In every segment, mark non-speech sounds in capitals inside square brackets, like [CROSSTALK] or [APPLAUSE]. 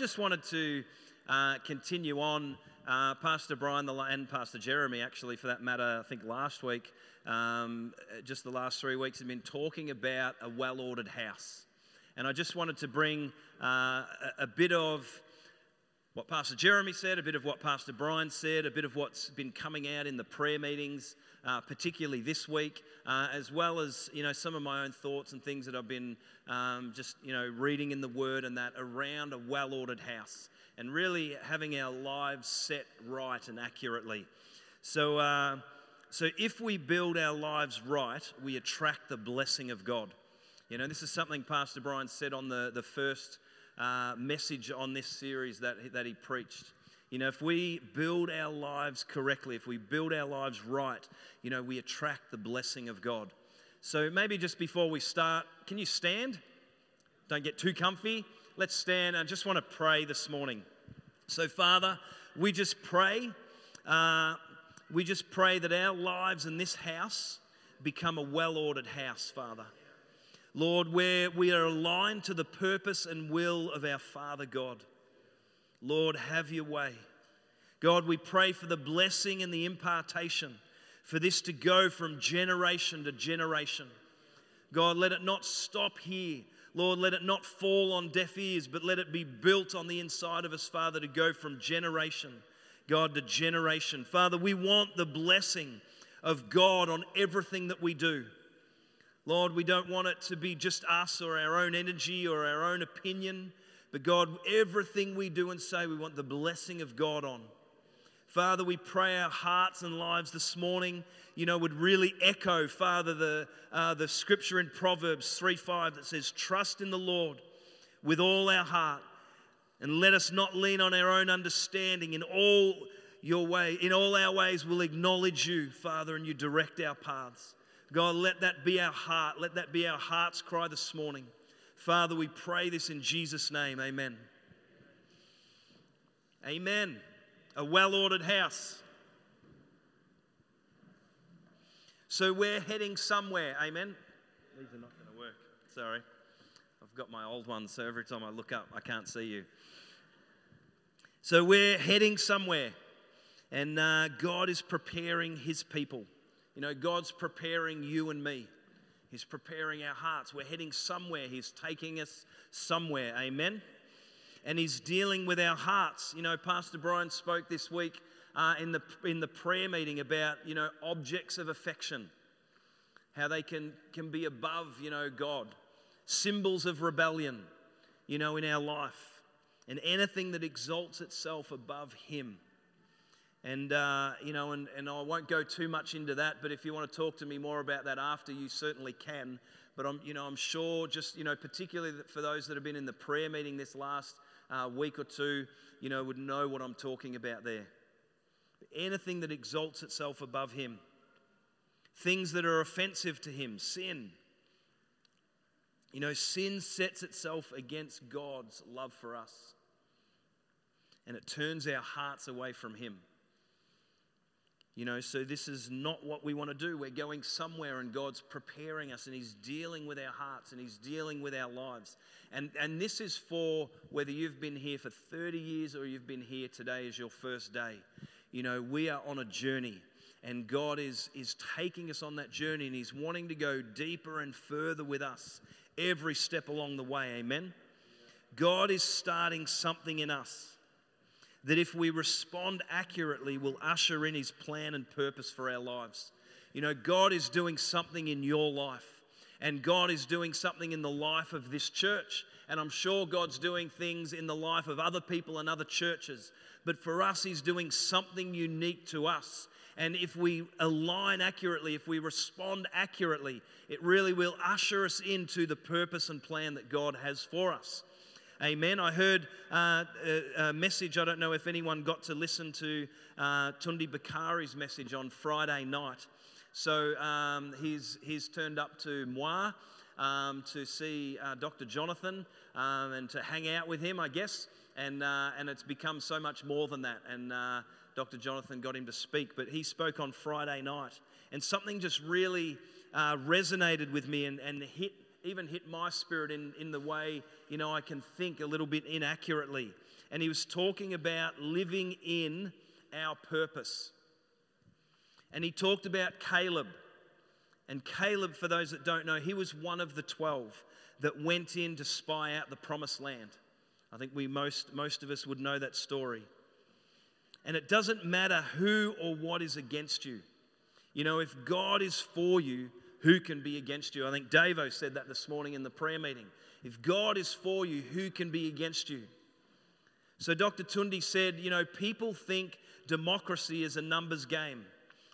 just wanted to uh, continue on. Uh, Pastor Brian and Pastor Jeremy, actually, for that matter, I think last week, um, just the last three weeks, have been talking about a well ordered house. And I just wanted to bring uh, a, a bit of what Pastor Jeremy said, a bit of what Pastor Brian said, a bit of what's been coming out in the prayer meetings, uh, particularly this week, uh, as well as you know some of my own thoughts and things that I've been um, just you know reading in the Word and that around a well-ordered house and really having our lives set right and accurately. So, uh, so if we build our lives right, we attract the blessing of God. You know, this is something Pastor Brian said on the the first uh, message on this series that, that he preached. You know, if we build our lives correctly, if we build our lives right, you know, we attract the blessing of God. So maybe just before we start, can you stand? Don't get too comfy. Let's stand. I just want to pray this morning. So, Father, we just pray. Uh, we just pray that our lives in this house become a well ordered house, Father. Lord, where we are aligned to the purpose and will of our Father God. Lord, have your way. God, we pray for the blessing and the impartation for this to go from generation to generation. God, let it not stop here. Lord, let it not fall on deaf ears, but let it be built on the inside of us, Father, to go from generation, God, to generation. Father, we want the blessing of God on everything that we do. Lord, we don't want it to be just us or our own energy or our own opinion, but God, everything we do and say, we want the blessing of God on. Father, we pray our hearts and lives this morning, you know, would really echo, Father, the, uh, the scripture in Proverbs 3 5 that says, Trust in the Lord with all our heart, and let us not lean on our own understanding. In all your way, in all our ways, we'll acknowledge you, Father, and you direct our paths. God, let that be our heart. Let that be our heart's cry this morning. Father, we pray this in Jesus' name. Amen. Amen. A well ordered house. So we're heading somewhere. Amen. These are not going to work. Sorry. I've got my old ones, so every time I look up, I can't see you. So we're heading somewhere, and uh, God is preparing His people. You know, God's preparing you and me. He's preparing our hearts. We're heading somewhere. He's taking us somewhere. Amen. And He's dealing with our hearts. You know, Pastor Brian spoke this week uh, in, the, in the prayer meeting about, you know, objects of affection, how they can, can be above, you know, God, symbols of rebellion, you know, in our life, and anything that exalts itself above Him. And, uh, you know, and, and I won't go too much into that, but if you want to talk to me more about that after, you certainly can. But I'm, you know, I'm sure just, you know, particularly for those that have been in the prayer meeting this last uh, week or two, you know, would know what I'm talking about there. Anything that exalts itself above Him, things that are offensive to Him, sin. You know, sin sets itself against God's love for us, and it turns our hearts away from Him. You know, so this is not what we want to do. We're going somewhere and God's preparing us and He's dealing with our hearts and He's dealing with our lives. And, and this is for whether you've been here for 30 years or you've been here today as your first day. You know, we are on a journey and God is, is taking us on that journey and He's wanting to go deeper and further with us every step along the way. Amen? God is starting something in us that if we respond accurately, will usher in His plan and purpose for our lives. You know, God is doing something in your life, and God is doing something in the life of this church. And I'm sure God's doing things in the life of other people and other churches. But for us, He's doing something unique to us. And if we align accurately, if we respond accurately, it really will usher us into the purpose and plan that God has for us. Amen. I heard uh, a, a, message. I don't know if anyone got to listen to uh, Tunde Bakare's message on Friday night. So um, he's, he's turned up to Moe um, to see uh, Dr. Jonathan um, and to hang out with him, I guess. And, uh, and it's become so much more than that. And uh, Dr. Jonathan got him to speak, but he spoke on Friday night. And something just really uh, resonated with me and, and hit even hit my spirit in, in the way, you know, I can think a little bit inaccurately. And he was talking about living in our purpose. And he talked about Caleb. And Caleb, for those that don't know, he was one of the 12 that went in to spy out the promised land. I think we most, most of us would know that story. And it doesn't matter who or what is against you. You know, if God is for you, who can be against you? I think Davo said that this morning in the prayer meeting. If God is for you, who can be against you? So Dr. Tunde said, you know, people think democracy is a numbers game,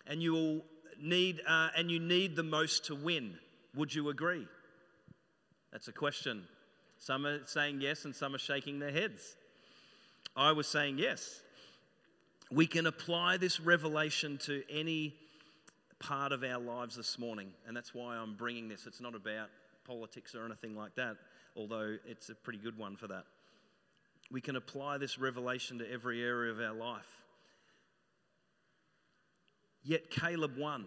and you will need uh, and you need the most to win. Would you agree? That's a question. Some are saying yes, and some are shaking their heads. I was saying yes. We can apply this revelation to any part of our lives this morning, and that's why I'm bringing this. It's not about politics or anything like that, although it's a pretty good one for that. We can apply this revelation to every area of our life. Yet Caleb won.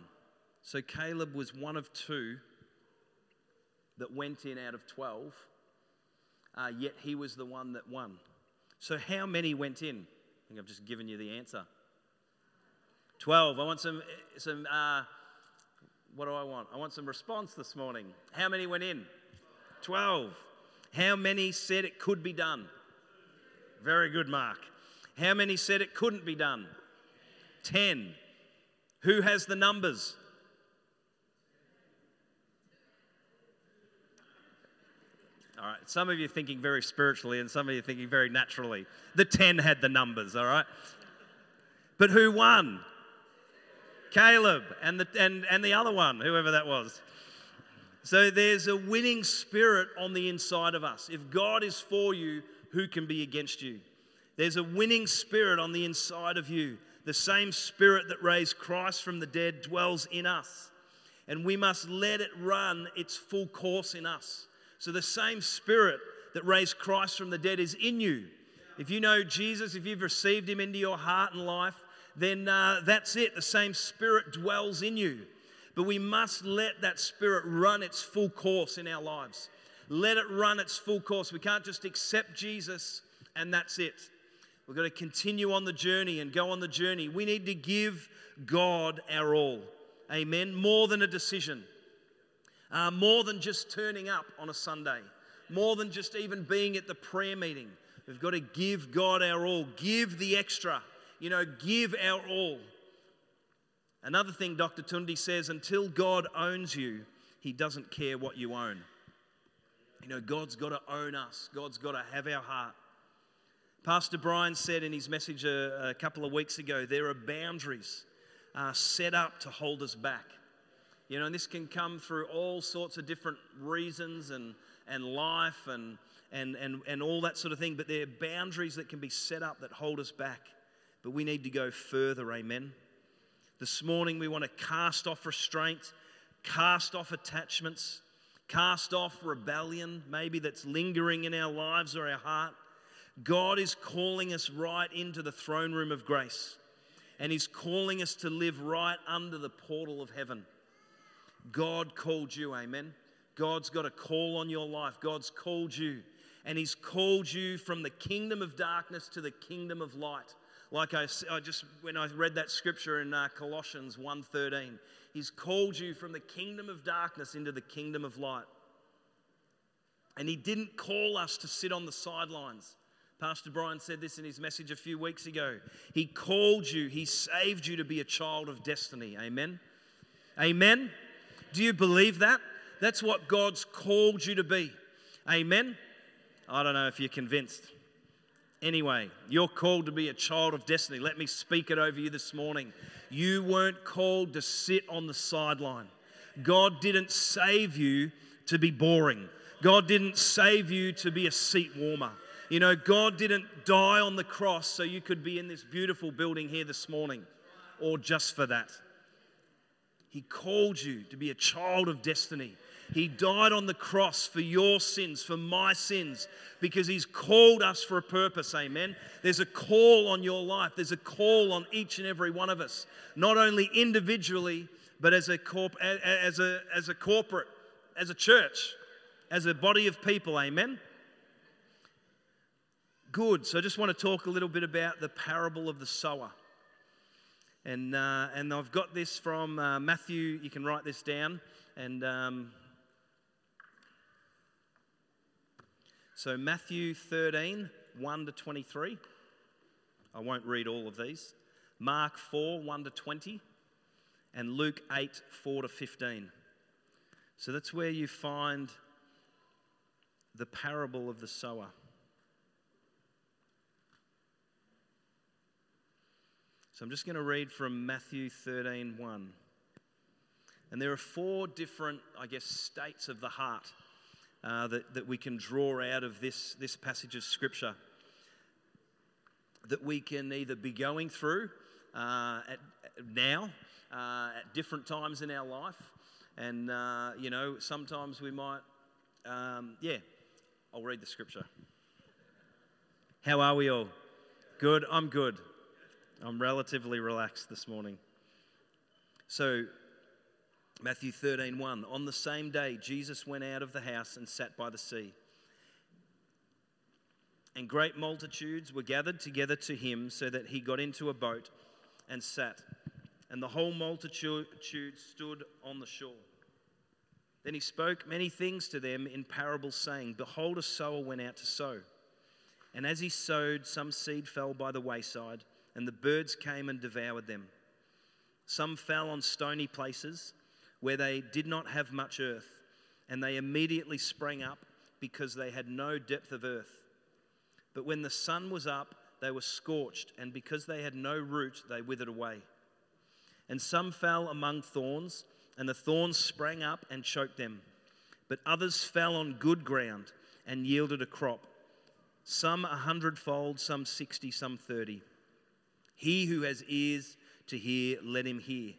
So Caleb was one of two that went in out of 12, uh, yet he was the one that won. So, how many went in? I think I've just given you the answer. 12. I want some, some uh, what do I want? I want some response this morning. How many went in? 12. How many said it could be done? Very good, Mark. How many said it couldn't be done? 10. Who has the numbers? All right, some of you thinking very spiritually and some of you thinking very naturally. The 10 had the numbers, all right? But who won? Caleb and the, and, and the other one, whoever that was. So there's a winning spirit on the inside of us. If God is for you, who can be against you? There's a winning spirit on the inside of you. The same spirit that raised Christ from the dead dwells in us. And we must let it run its full course in us. So the same spirit that raised Christ from the dead is in you. If you know Jesus, if you've received him into your heart and life, then uh, that's it. The same Spirit dwells in you. But we must let that Spirit run its full course in our lives. Let it run its full course. We can't just accept Jesus and that's it. We've got to continue on the journey and go on the journey. We need to give God our all. Amen. More than a decision, uh, more than just turning up on a Sunday, more than just even being at the prayer meeting. We've got to give God our all, give the extra you know, give our all. Another thing Dr. Tunde says until God owns you, he doesn't care what you own. You know, God's got to own us, God's got to have our heart. Pastor Brian said in his message a, a couple of weeks ago there are boundaries uh, set up to hold us back. You know, and this can come through all sorts of different reasons and, and life and, and, and, and all that sort of thing, but there are boundaries that can be set up that hold us back but we need to go further. Amen. This morning, we want to cast off restraint, cast off attachments, cast off rebellion, maybe that's lingering in our lives or our heart. God is calling us right into the throne room of grace, and He's calling us to live right under the portal of heaven. God called you, amen. God's got a call on your life. God's called you, and He's called you from the kingdom of darkness to the kingdom of light like I, I just when I read that scripture in uh, Colossians 1:13, He's called you from the kingdom of darkness into the kingdom of light. And He didn't call us to sit on the sidelines. Pastor Brian said this in his message a few weeks ago. He called you, He saved you to be a child of destiny. Amen. Amen. Do you believe that? That's what God's called you to be. Amen. I don't know if you're convinced. Anyway, you're called to be a child of destiny. Let me speak it over you this morning. You weren't called to sit on the sideline. God didn't save you to be boring. God didn't save you to be a seat warmer. You know, God didn't die on the cross so you could be in this beautiful building here this morning or just for that. He called you to be a child of destiny. He died on the cross for your sins, for my sins, because He's called us for a purpose. Amen. There's a call on your life, there's a call on each and every one of us, not only individually, but as a, corp- as a, as a corporate, as a church. as a body of people. Amen? Good. So I just want to talk a little bit about the parable of the sower. And, uh, and I've got this from uh, Matthew. You can write this down. And um, so, Matthew 13, 1 to 23. I won't read all of these. Mark 4, 1 to 20. And Luke 8, 4 to 15. So, that's where you find the parable of the sower. So I'm just going to read from Matthew 13 1. And there are four different, I guess, states of the heart uh, that, that we can draw out of this, this passage of Scripture that we can either be going through uh, at, now, uh, at different times in our life. And, uh, you know, sometimes we might, um, yeah, I'll read the Scripture. How are we all? Good? I'm good. I'm relatively relaxed this morning. So, Matthew 13, 1. On the same day, Jesus went out of the house and sat by the sea. And great multitudes were gathered together to him, so that he got into a boat and sat. And the whole multitude stood on the shore. Then he spoke many things to them in parables, saying, Behold, a sower went out to sow. And as he sowed, some seed fell by the wayside and the birds came and devoured them. Some fell on stony places where they did not have much earth, and they immediately sprang up because they had no depth of earth. But when the sun was up, they were scorched, and because they had no root, they withered away. And some fell among thorns, and the thorns sprang up and choked them. But others fell on good ground and yielded a crop, some a hundredfold, some sixty, some thirty. He who has ears to hear, let him hear.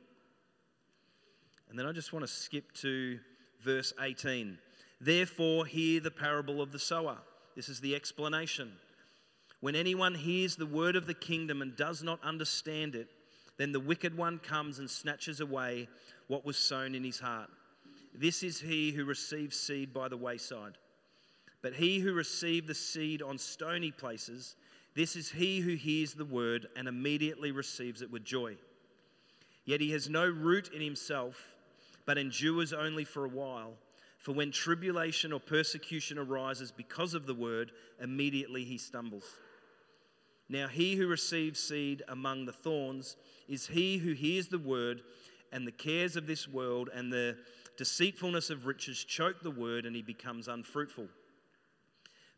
And then I just want to skip to verse 18. Therefore, hear the parable of the sower. This is the explanation. When anyone hears the word of the kingdom and does not understand it, then the wicked one comes and snatches away what was sown in his heart. This is he who receives seed by the wayside. But he who received the seed on stony places, this is he who hears the word and immediately receives it with joy. Yet he has no root in himself, but endures only for a while. For when tribulation or persecution arises because of the word, immediately he stumbles. Now, he who receives seed among the thorns is he who hears the word, and the cares of this world and the deceitfulness of riches choke the word, and he becomes unfruitful.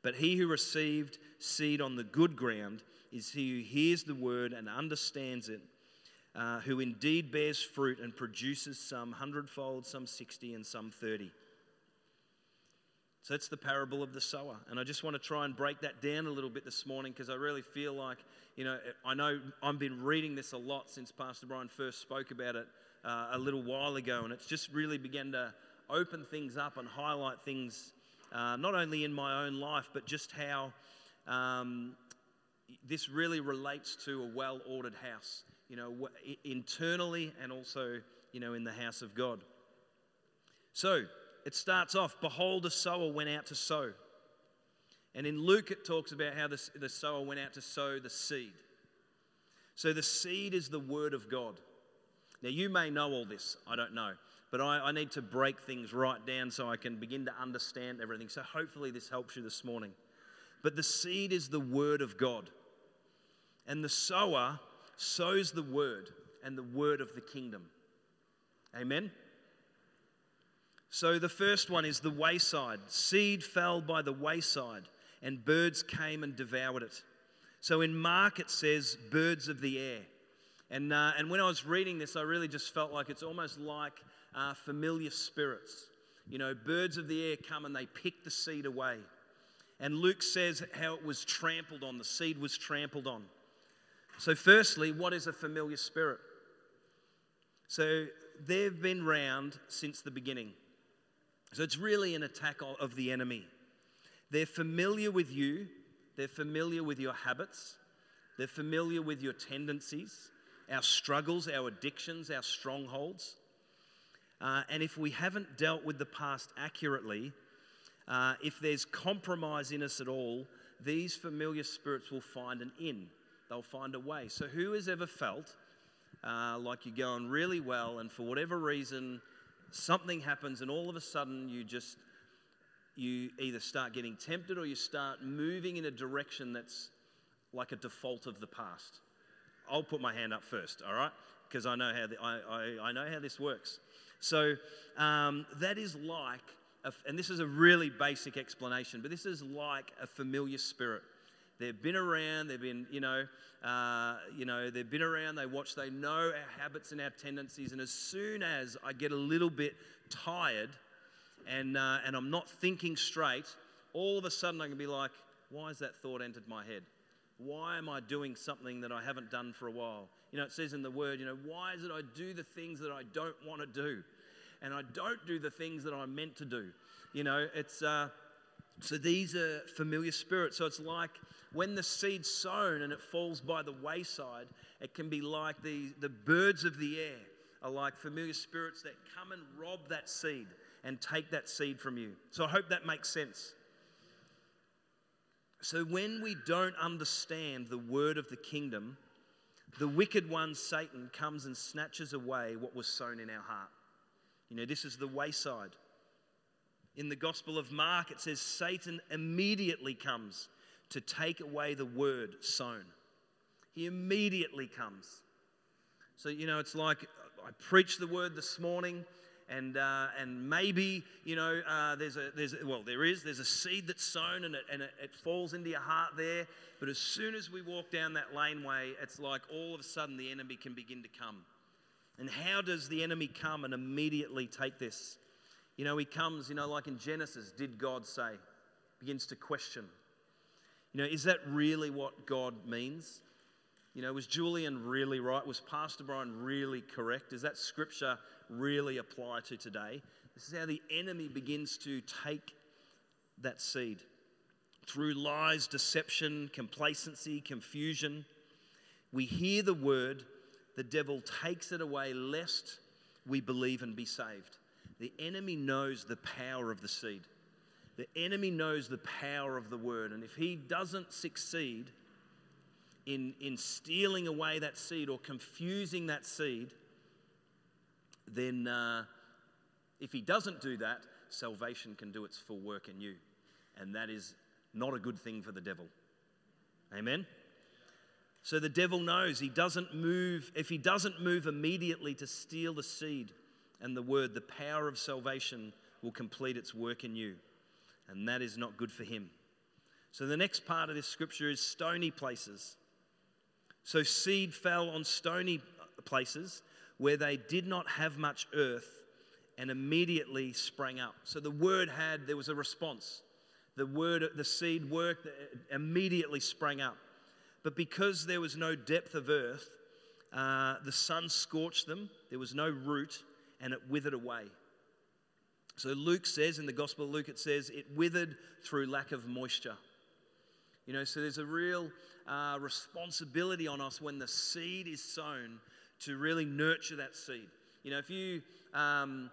But he who received seed on the good ground is he who hears the word and understands it, uh, who indeed bears fruit and produces some hundredfold, some sixty, and some thirty. So that's the parable of the sower. And I just want to try and break that down a little bit this morning because I really feel like, you know, I know I've been reading this a lot since Pastor Brian first spoke about it uh, a little while ago. And it's just really began to open things up and highlight things uh, not only in my own life, but just how um, this really relates to a well ordered house, you know, internally and also, you know, in the house of God. So it starts off Behold, a sower went out to sow. And in Luke, it talks about how the, the sower went out to sow the seed. So the seed is the word of God. Now, you may know all this, I don't know but I, I need to break things right down so I can begin to understand everything. So hopefully this helps you this morning. But the seed is the word of God. And the sower sows the word and the word of the kingdom. Amen? So the first one is the wayside. Seed fell by the wayside, and birds came and devoured it. So in Mark, it says birds of the air. And, uh, and when I was reading this, I really just felt like it's almost like uh, familiar spirits. You know, birds of the air come and they pick the seed away. And Luke says how it was trampled on, the seed was trampled on. So, firstly, what is a familiar spirit? So, they've been round since the beginning. So, it's really an attack of the enemy. They're familiar with you, they're familiar with your habits, they're familiar with your tendencies, our struggles, our addictions, our strongholds. Uh, and if we haven't dealt with the past accurately, uh, if there's compromise in us at all, these familiar spirits will find an in. They'll find a way. So, who has ever felt uh, like you're going really well, and for whatever reason, something happens, and all of a sudden you just you either start getting tempted or you start moving in a direction that's like a default of the past. I'll put my hand up first, all right? Because I know how I, I, I, know how this works. So um, that is like, a, and this is a really basic explanation, but this is like a familiar spirit. They've been around. They've been, you know, uh, you know, they've been around. They watch. They know our habits and our tendencies. And as soon as I get a little bit tired, and uh, and I'm not thinking straight, all of a sudden I can be like, why has that thought entered my head? Why am I doing something that I haven't done for a while? You know, it says in the word, you know, why is it I do the things that I don't want to do? And I don't do the things that I'm meant to do. You know, it's, uh, so these are familiar spirits. So it's like when the seed's sown and it falls by the wayside, it can be like the, the birds of the air are like familiar spirits that come and rob that seed and take that seed from you. So I hope that makes sense. So when we don't understand the word of the kingdom, the wicked one, Satan, comes and snatches away what was sown in our heart. You know, this is the wayside. In the Gospel of Mark, it says Satan immediately comes to take away the word sown. He immediately comes. So, you know, it's like I preached the word this morning, and, uh, and maybe, you know, uh, there's a, there's a, well, there is, there's a seed that's sown and, it, and it, it falls into your heart there. But as soon as we walk down that laneway, it's like all of a sudden the enemy can begin to come. And how does the enemy come and immediately take this? You know, he comes, you know, like in Genesis, did God say? Begins to question. You know, is that really what God means? You know, was Julian really right? Was Pastor Brian really correct? Does that scripture really apply to today? This is how the enemy begins to take that seed through lies, deception, complacency, confusion. We hear the word, the devil takes it away lest we believe and be saved. The enemy knows the power of the seed. The enemy knows the power of the word. And if he doesn't succeed in, in stealing away that seed or confusing that seed, then uh, if he doesn't do that, salvation can do its full work in you. And that is not a good thing for the devil. Amen? So the devil knows he doesn't move, if he doesn't move immediately to steal the seed and the word, the power of salvation will complete its work in you and that is not good for him. So the next part of this scripture is stony places. So seed fell on stony places where they did not have much earth and immediately sprang up. So the word had, there was a response. The word, the seed worked, immediately sprang up. But because there was no depth of earth, uh, the sun scorched them, there was no root, and it withered away. So Luke says, in the Gospel of Luke, it says, it withered through lack of moisture. You know, so there's a real uh, responsibility on us when the seed is sown to really nurture that seed. You know, if you, um,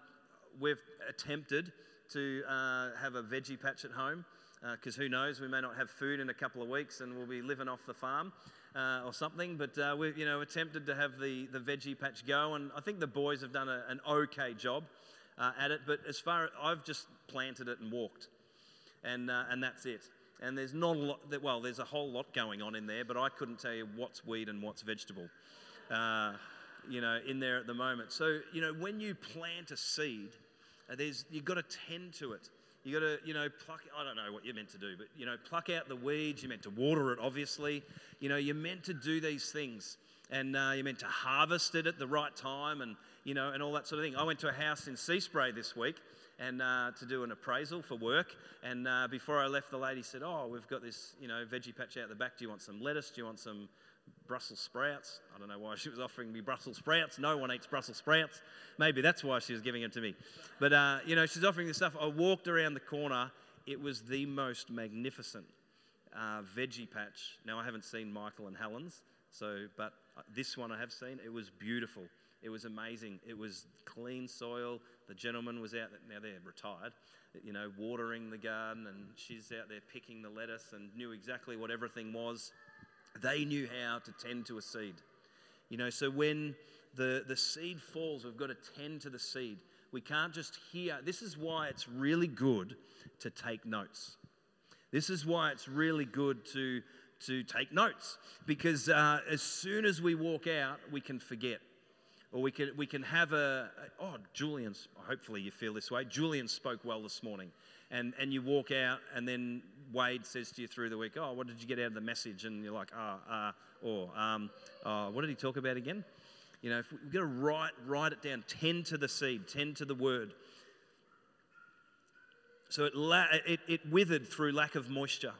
we've attempted to uh, have a veggie patch at home, because uh, who knows, we may not have food in a couple of weeks and we'll be living off the farm. Uh, or something, but uh, we've you know attempted to have the, the veggie patch go, and I think the boys have done a, an okay job uh, at it, but as far as I've just planted it and walked, and uh, and that's it. And there's not a lot. Well, there's a whole lot going on in there, but I couldn't tell you what's weed and what's vegetable. Uh, you know, in there at the moment. So you know, when you plant a seed, there's you've got to tend to it. You've got to, you know, pluck. I don't know what you're meant to do, but you know, pluck out the weeds. You're meant to water it, obviously. You know, you're meant to do these things, and uh, you're meant to harvest it at the right time, and you know, and all that sort of thing. I went to a house in Seaspray this week and uh, to do an appraisal for work. And uh, before I left, the lady said, "Oh, we've got this, you know, veggie patch out the back. Do you want some lettuce? Do you want some Brussels sprouts?" I don't know why she was offering me Brussels sprouts. No one eats Brussels sprouts. Maybe that's why she was giving them to me. But uh, you know, she's offering this stuff. I walked around the corner. It was the most magnificent uh, veggie patch. Now I haven't seen Michael and Helen's, so but this one I have seen. It was beautiful. It was amazing. It was clean soil. The The gentleman was out, now they're retired, you know, watering the garden, and she's out there picking the lettuce and knew exactly what everything was. They knew how to tend to a seed. You know, so when the, the seed falls, we've got to tend to the seed. We can't just hear. This is why it's really good to take notes. This is why it's really good to, to take notes because uh, as soon as we walk out, we can forget. Or we can, we can have a, oh, Julian, hopefully you feel this way. Julian spoke well this morning. And, and you walk out, and then Wade says to you through the week, Oh, what did you get out of the message? And you're like, Ah, oh, uh, or, um, oh, what did he talk about again? You know, we've got to write, write it down. Tend to the seed, tend to the word. So it, la- it, it withered through lack of moisture.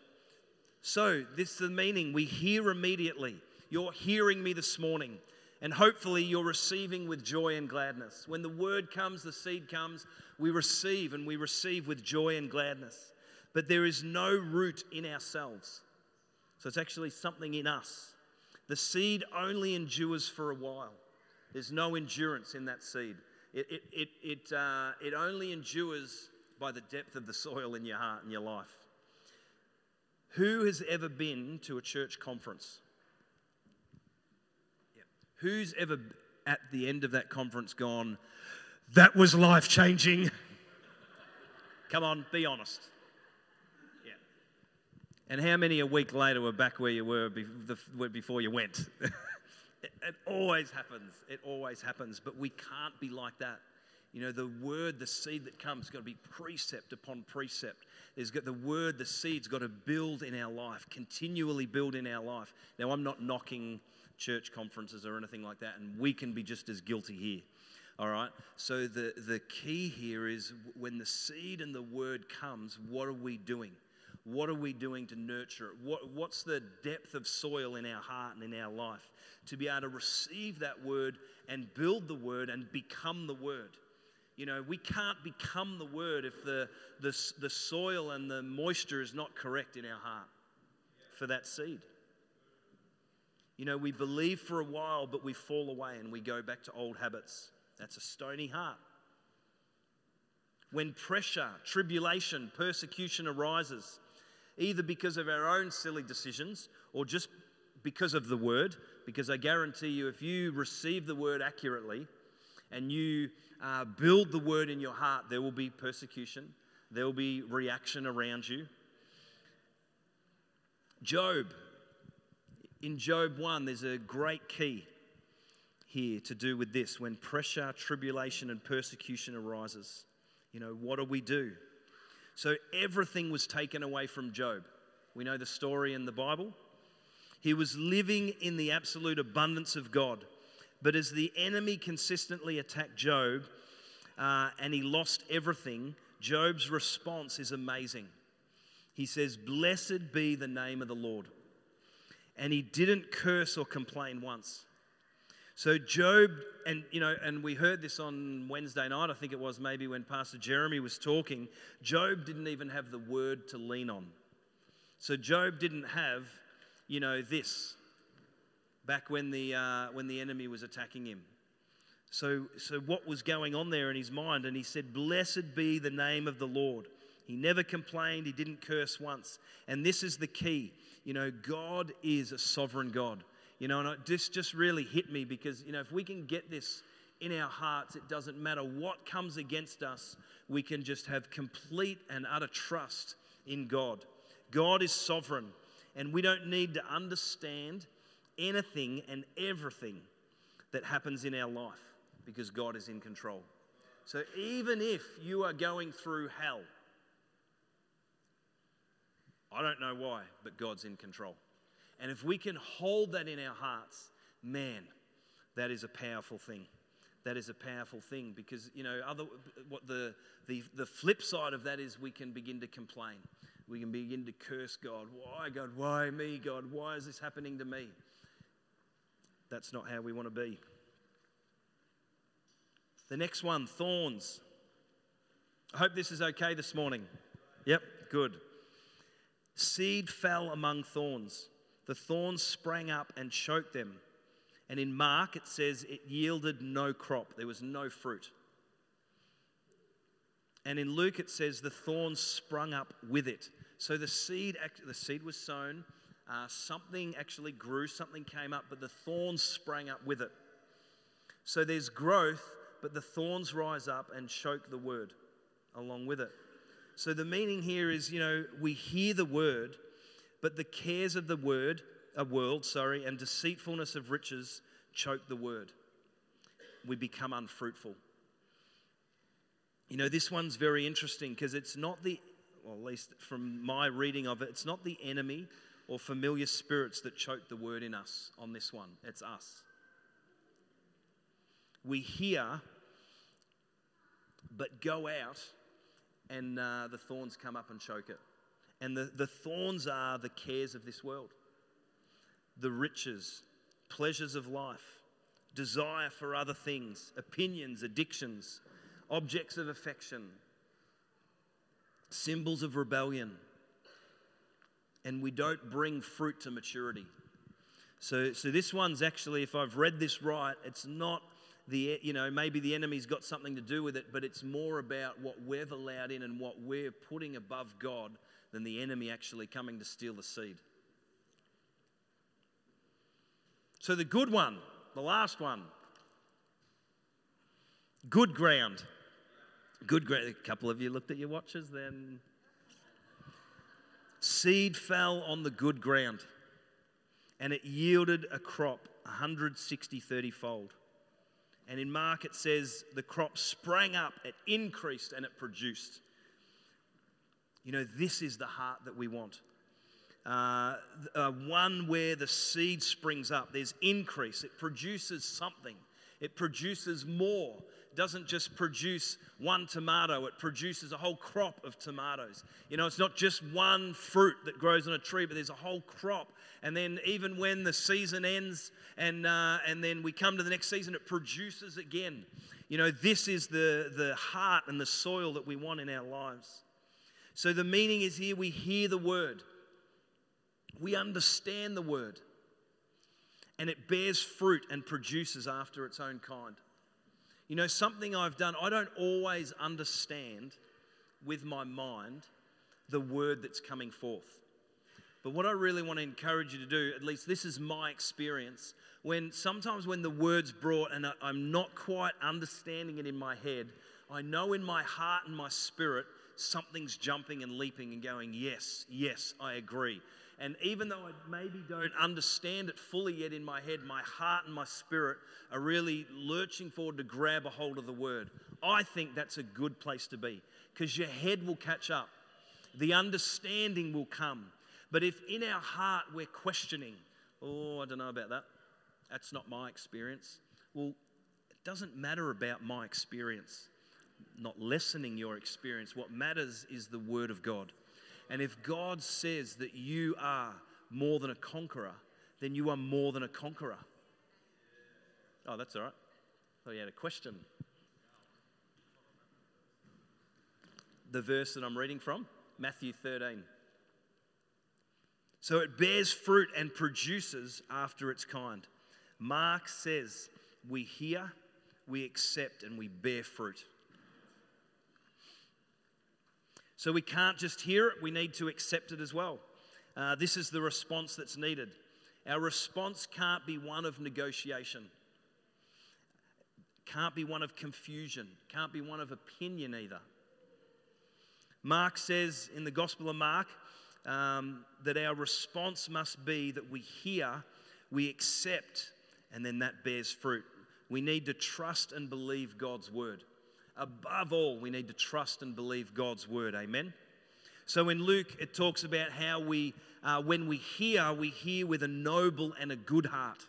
So, this is the meaning. We hear immediately. You're hearing me this morning, and hopefully you're receiving with joy and gladness. When the word comes, the seed comes, we receive, and we receive with joy and gladness. But there is no root in ourselves. So, it's actually something in us. The seed only endures for a while, there's no endurance in that seed. It, it, it, it, uh, it only endures by the depth of the soil in your heart and your life. Who has ever been to a church conference? Who's ever at the end of that conference gone, that was life changing? [LAUGHS] Come on, be honest. Yeah. And how many a week later were back where you were before you went? [LAUGHS] it always happens. It always happens. But we can't be like that. You know, the word, the seed that comes, got to be precept upon precept. There's got the word, the seed's got to build in our life, continually build in our life. Now, I'm not knocking church conferences or anything like that, and we can be just as guilty here. All right? So, the, the key here is when the seed and the word comes, what are we doing? What are we doing to nurture it? What, what's the depth of soil in our heart and in our life to be able to receive that word and build the word and become the word? You know, we can't become the word if the, the, the soil and the moisture is not correct in our heart for that seed. You know, we believe for a while, but we fall away and we go back to old habits. That's a stony heart. When pressure, tribulation, persecution arises, either because of our own silly decisions or just because of the word, because I guarantee you, if you receive the word accurately and you uh, build the word in your heart, there will be persecution, there will be reaction around you. Job, in Job 1, there's a great key here to do with this. When pressure, tribulation, and persecution arises, you know, what do we do? So everything was taken away from Job. We know the story in the Bible. He was living in the absolute abundance of God. But as the enemy consistently attacked Job uh, and he lost everything, Job's response is amazing. He says, Blessed be the name of the Lord. And he didn't curse or complain once. So Job, and you know, and we heard this on Wednesday night, I think it was maybe when Pastor Jeremy was talking. Job didn't even have the word to lean on. So Job didn't have, you know, this back when the, uh, when the enemy was attacking him. So, so, what was going on there in his mind? And he said, Blessed be the name of the Lord. He never complained, he didn't curse once. And this is the key. You know, God is a sovereign God. You know, and this just really hit me because, you know, if we can get this in our hearts, it doesn't matter what comes against us, we can just have complete and utter trust in God. God is sovereign, and we don't need to understand anything and everything that happens in our life because God is in control. So even if you are going through hell, I don't know why, but God's in control. And if we can hold that in our hearts, man, that is a powerful thing. That is a powerful thing because, you know, other, what the, the, the flip side of that is we can begin to complain. We can begin to curse God. Why, God? Why me, God? Why is this happening to me? That's not how we want to be. The next one, thorns. I hope this is okay this morning. Yep, good. Seed fell among thorns. The thorns sprang up and choked them. And in Mark, it says it yielded no crop, there was no fruit. And in Luke it says the thorns sprung up with it. So the seed, the seed was sown, uh, something actually grew, something came up, but the thorns sprang up with it. So there's growth, but the thorns rise up and choke the word along with it. So the meaning here is, you know, we hear the word, but the cares of the word, a world, sorry, and deceitfulness of riches choke the word. We become unfruitful. You know, this one's very interesting because it's not the, well, at least from my reading of it, it's not the enemy or familiar spirits that choke the word in us on this one. It's us. We hear, but go out and uh, the thorns come up and choke it. And the, the thorns are the cares of this world, the riches, pleasures of life, desire for other things, opinions, addictions, objects of affection, symbols of rebellion. And we don't bring fruit to maturity. So, so this one's actually, if I've read this right, it's not the, you know, maybe the enemy's got something to do with it, but it's more about what we've allowed in and what we're putting above God than the enemy actually coming to steal the seed. So the good one, the last one, good ground. Good ground. A couple of you looked at your watches then. Seed fell on the good ground and it yielded a crop 160 30 fold. And in Mark, it says the crop sprang up, it increased, and it produced. You know, this is the heart that we want. Uh, uh, one where the seed springs up, there's increase, it produces something, it produces more. It doesn't just produce one tomato, it produces a whole crop of tomatoes. You know, it's not just one fruit that grows on a tree, but there's a whole crop. And then, even when the season ends and, uh, and then we come to the next season, it produces again. You know, this is the, the heart and the soil that we want in our lives. So, the meaning is here we hear the word, we understand the word, and it bears fruit and produces after its own kind. You know, something I've done, I don't always understand with my mind the word that's coming forth. But what I really want to encourage you to do, at least this is my experience, when sometimes when the word's brought and I'm not quite understanding it in my head, I know in my heart and my spirit something's jumping and leaping and going, Yes, yes, I agree. And even though I maybe don't understand it fully yet in my head, my heart and my spirit are really lurching forward to grab a hold of the word. I think that's a good place to be because your head will catch up, the understanding will come. But if in our heart we're questioning, oh, I don't know about that, that's not my experience, well, it doesn't matter about my experience, not lessening your experience. What matters is the Word of God. And if God says that you are more than a conqueror, then you are more than a conqueror. Oh, that's all right. Oh, you had a question. The verse that I'm reading from, Matthew 13. So it bears fruit and produces after its kind. Mark says, We hear, we accept, and we bear fruit. So we can't just hear it, we need to accept it as well. Uh, this is the response that's needed. Our response can't be one of negotiation, can't be one of confusion, can't be one of opinion either. Mark says in the Gospel of Mark um, that our response must be that we hear, we accept, and then that bears fruit. We need to trust and believe God's word. Above all, we need to trust and believe God's word. Amen. So in Luke, it talks about how we, uh, when we hear, we hear with a noble and a good heart.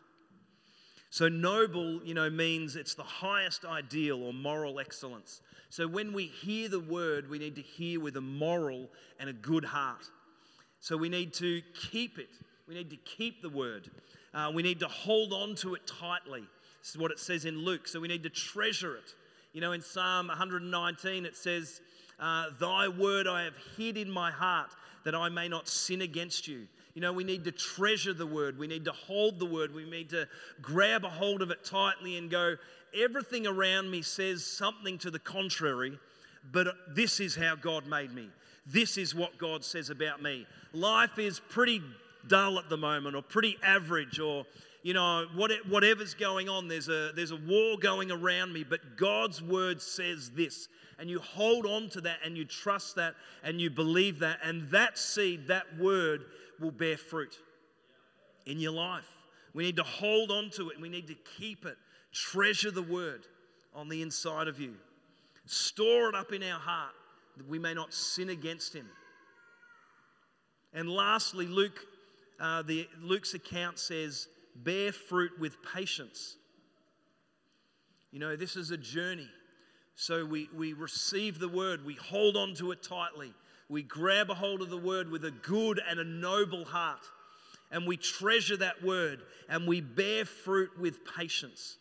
So noble, you know, means it's the highest ideal or moral excellence. So when we hear the word, we need to hear with a moral and a good heart. So we need to keep it. We need to keep the word. Uh, we need to hold on to it tightly. This is what it says in Luke. So we need to treasure it. You know, in Psalm 119, it says, uh, Thy word I have hid in my heart that I may not sin against you. You know, we need to treasure the word. We need to hold the word. We need to grab a hold of it tightly and go, everything around me says something to the contrary, but this is how God made me. This is what God says about me. Life is pretty dull at the moment, or pretty average, or you know, whatever's going on, there's a, there's a war going around me, but God's word says this. And you hold on to that and you trust that and you believe that, and that seed, that word will bear fruit in your life. We need to hold on to it, we need to keep it. Treasure the word on the inside of you. Store it up in our heart that we may not sin against him. And lastly, Luke, uh, the, Luke's account says, bear fruit with patience. You know, this is a journey. So we, we receive the word, we hold on to it tightly, we grab a hold of the word with a good and a noble heart, and we treasure that word and we bear fruit with patience.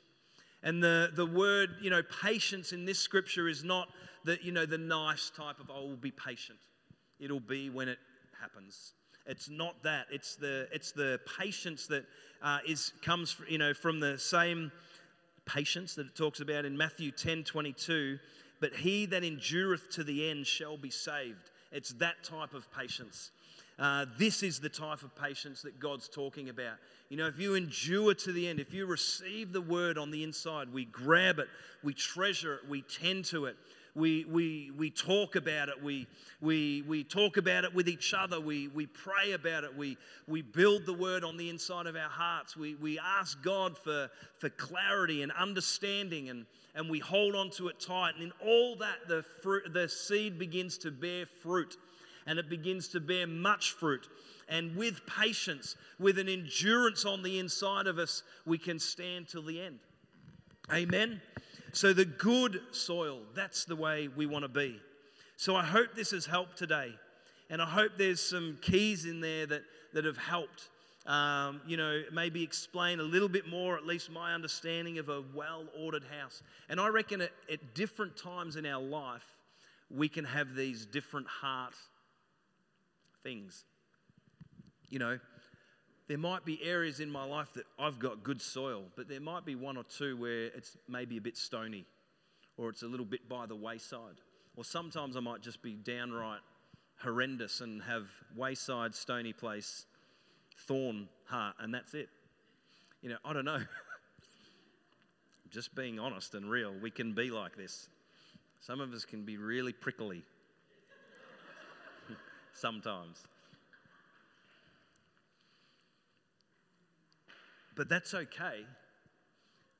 And the, the word, you know, patience in this scripture is not the, you know, the nice type of, oh, we'll be patient. It'll be when it happens. It's not that. It's the, it's the patience that uh, is, comes you know, from the same patience that it talks about in Matthew 10 22. But he that endureth to the end shall be saved. It's that type of patience. Uh, this is the type of patience that God's talking about. You know, if you endure to the end, if you receive the word on the inside, we grab it, we treasure it, we tend to it, we, we, we talk about it, we, we, we talk about it with each other, we, we pray about it, we, we build the word on the inside of our hearts, we, we ask God for, for clarity and understanding, and, and we hold on to it tight. And in all that, the, fruit, the seed begins to bear fruit, and it begins to bear much fruit. And with patience, with an endurance on the inside of us, we can stand till the end. Amen. So, the good soil, that's the way we want to be. So, I hope this has helped today. And I hope there's some keys in there that, that have helped, um, you know, maybe explain a little bit more, at least my understanding of a well ordered house. And I reckon at, at different times in our life, we can have these different heart things. You know, there might be areas in my life that I've got good soil, but there might be one or two where it's maybe a bit stony or it's a little bit by the wayside. Or sometimes I might just be downright horrendous and have wayside, stony place, thorn heart, and that's it. You know, I don't know. [LAUGHS] just being honest and real, we can be like this. Some of us can be really prickly sometimes. But that's okay.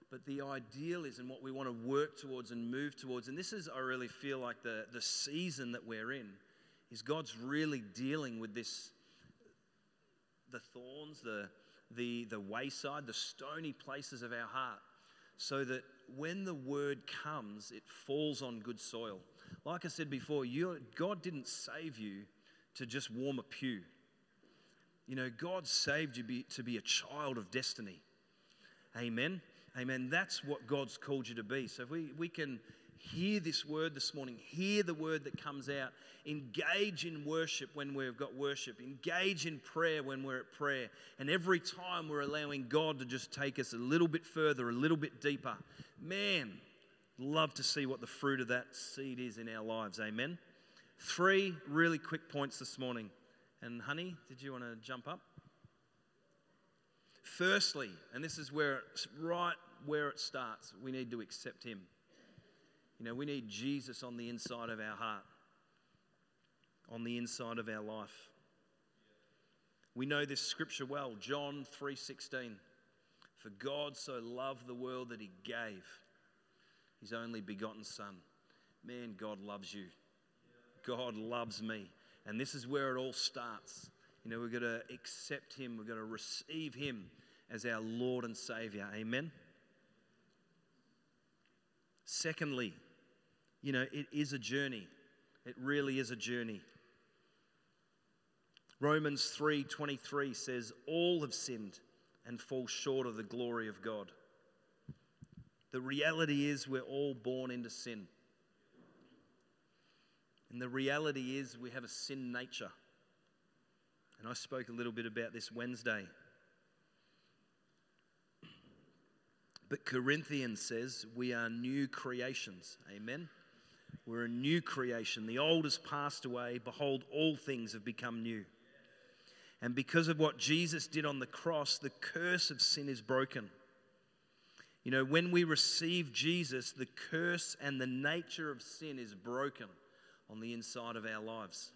But the ideal is and what we want to work towards and move towards, and this is, I really feel like the, the season that we're in, is God's really dealing with this the thorns, the, the, the wayside, the stony places of our heart, so that when the word comes, it falls on good soil. Like I said before, God didn't save you to just warm a pew. You know, God saved you be, to be a child of destiny. Amen. Amen. That's what God's called you to be. So if we, we can hear this word this morning, hear the word that comes out, engage in worship when we've got worship, engage in prayer when we're at prayer. And every time we're allowing God to just take us a little bit further, a little bit deeper. Man, love to see what the fruit of that seed is in our lives. Amen. Three really quick points this morning. And, honey, did you want to jump up? Firstly, and this is where it's right where it starts, we need to accept Him. You know, we need Jesus on the inside of our heart, on the inside of our life. We know this scripture well, John 3:16. For God so loved the world that he gave his only begotten son. Man, God loves you. God loves me. And this is where it all starts. You know, we've got to accept Him, we've got to receive Him as our Lord and Savior. Amen. Secondly, you know, it is a journey. It really is a journey. Romans 3:23 says all have sinned and fall short of the glory of God. The reality is we're all born into sin. And the reality is, we have a sin nature. And I spoke a little bit about this Wednesday. But Corinthians says we are new creations. Amen. We're a new creation. The old has passed away. Behold, all things have become new. And because of what Jesus did on the cross, the curse of sin is broken. You know, when we receive Jesus, the curse and the nature of sin is broken on the inside of our lives.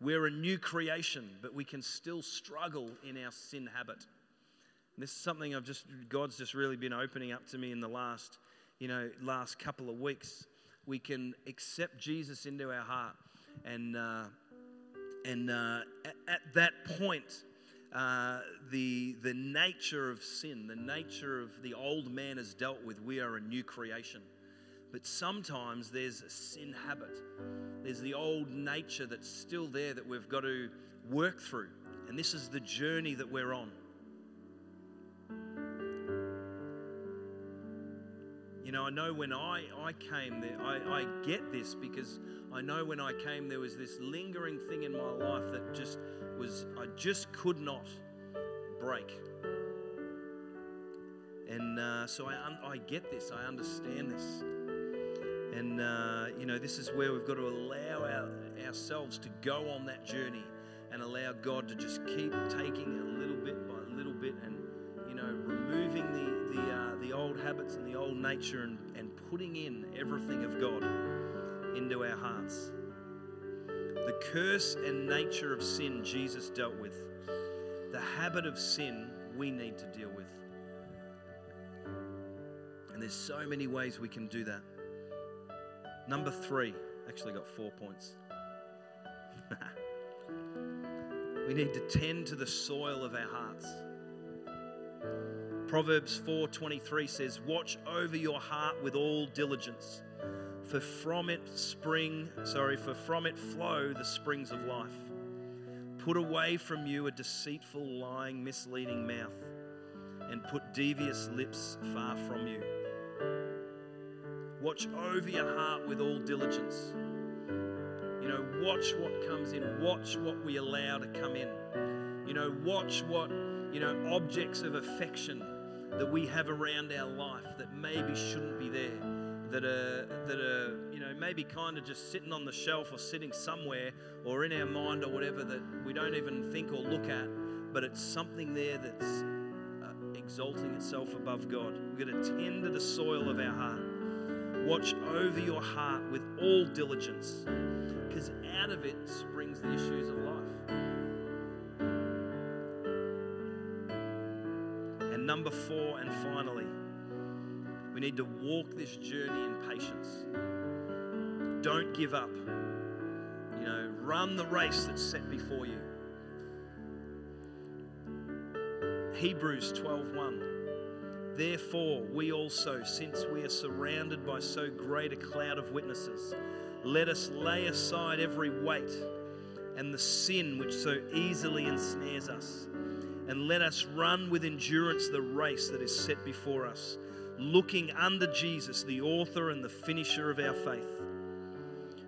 We're a new creation, but we can still struggle in our sin habit. And this is something I've just God's just really been opening up to me in the last, you know, last couple of weeks. We can accept Jesus into our heart, and uh, and uh, at, at, that point, uh, the the nature of sin, the nature of the old man is dealt with. We are a new creation. But sometimes there's a sin habit. There's the old nature that's still there that we've got to work through. And this is the journey that we're on. You know, I know when I, I came there, I, I get this because I know when I came, there was this lingering thing in my life that just was, I just could not break. And uh, so I, I get this, I understand this. And, uh, you know, this is where we've got to allow our, ourselves to go on that journey and allow God to just keep taking it a little bit by little bit and, you know, removing the, the, uh, the old habits and the old nature and, and putting in everything of God into our hearts. The curse and nature of sin Jesus dealt with. The habit of sin we need to deal with. And there's so many ways we can do that. Number three, actually got four points. [LAUGHS] we need to tend to the soil of our hearts. Proverbs 4:23 says, "Watch over your heart with all diligence, for from it spring, sorry, for from it flow the springs of life. Put away from you a deceitful, lying, misleading mouth, and put devious lips far from you." Watch over your heart with all diligence. You know, watch what comes in, watch what we allow to come in. You know, watch what, you know, objects of affection that we have around our life that maybe shouldn't be there, that are, that are you know, maybe kind of just sitting on the shelf or sitting somewhere or in our mind or whatever that we don't even think or look at, but it's something there that's uh, exalting itself above God. We've got to tend to the soil of our heart. Watch over your heart with all diligence, because out of it springs the issues of life. And number four, and finally, we need to walk this journey in patience. Don't give up. You know, run the race that's set before you. Hebrews 12:1 Therefore, we also, since we are surrounded by so great a cloud of witnesses, let us lay aside every weight and the sin which so easily ensnares us, and let us run with endurance the race that is set before us, looking under Jesus, the author and the finisher of our faith,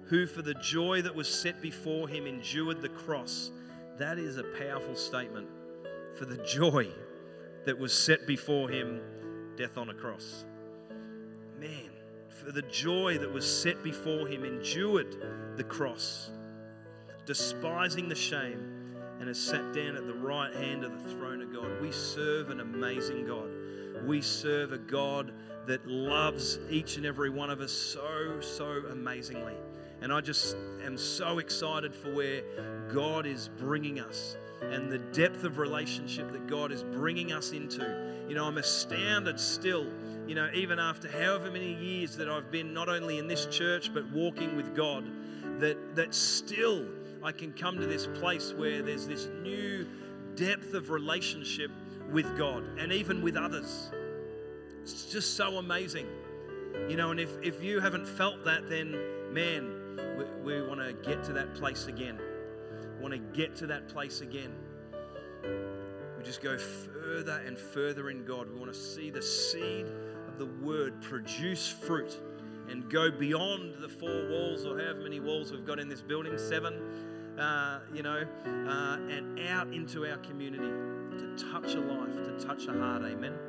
who for the joy that was set before him endured the cross. That is a powerful statement. For the joy that was set before him death on a cross. Man, for the joy that was set before him, endured the cross, despising the shame, and has sat down at the right hand of the throne of God. We serve an amazing God. We serve a God that loves each and every one of us so, so amazingly. And I just am so excited for where God is bringing us and the depth of relationship that God is bringing us into. You know, I'm astounded still, you know, even after however many years that I've been not only in this church but walking with God, that, that still I can come to this place where there's this new depth of relationship with God and even with others. It's just so amazing. You know, and if, if you haven't felt that, then man, we, we want to get to that place again want to get to that place again. We just go further and further in God. We want to see the seed of the word produce fruit and go beyond the four walls or however many walls we've got in this building seven, uh, you know, uh, and out into our community to touch a life, to touch a heart. Amen.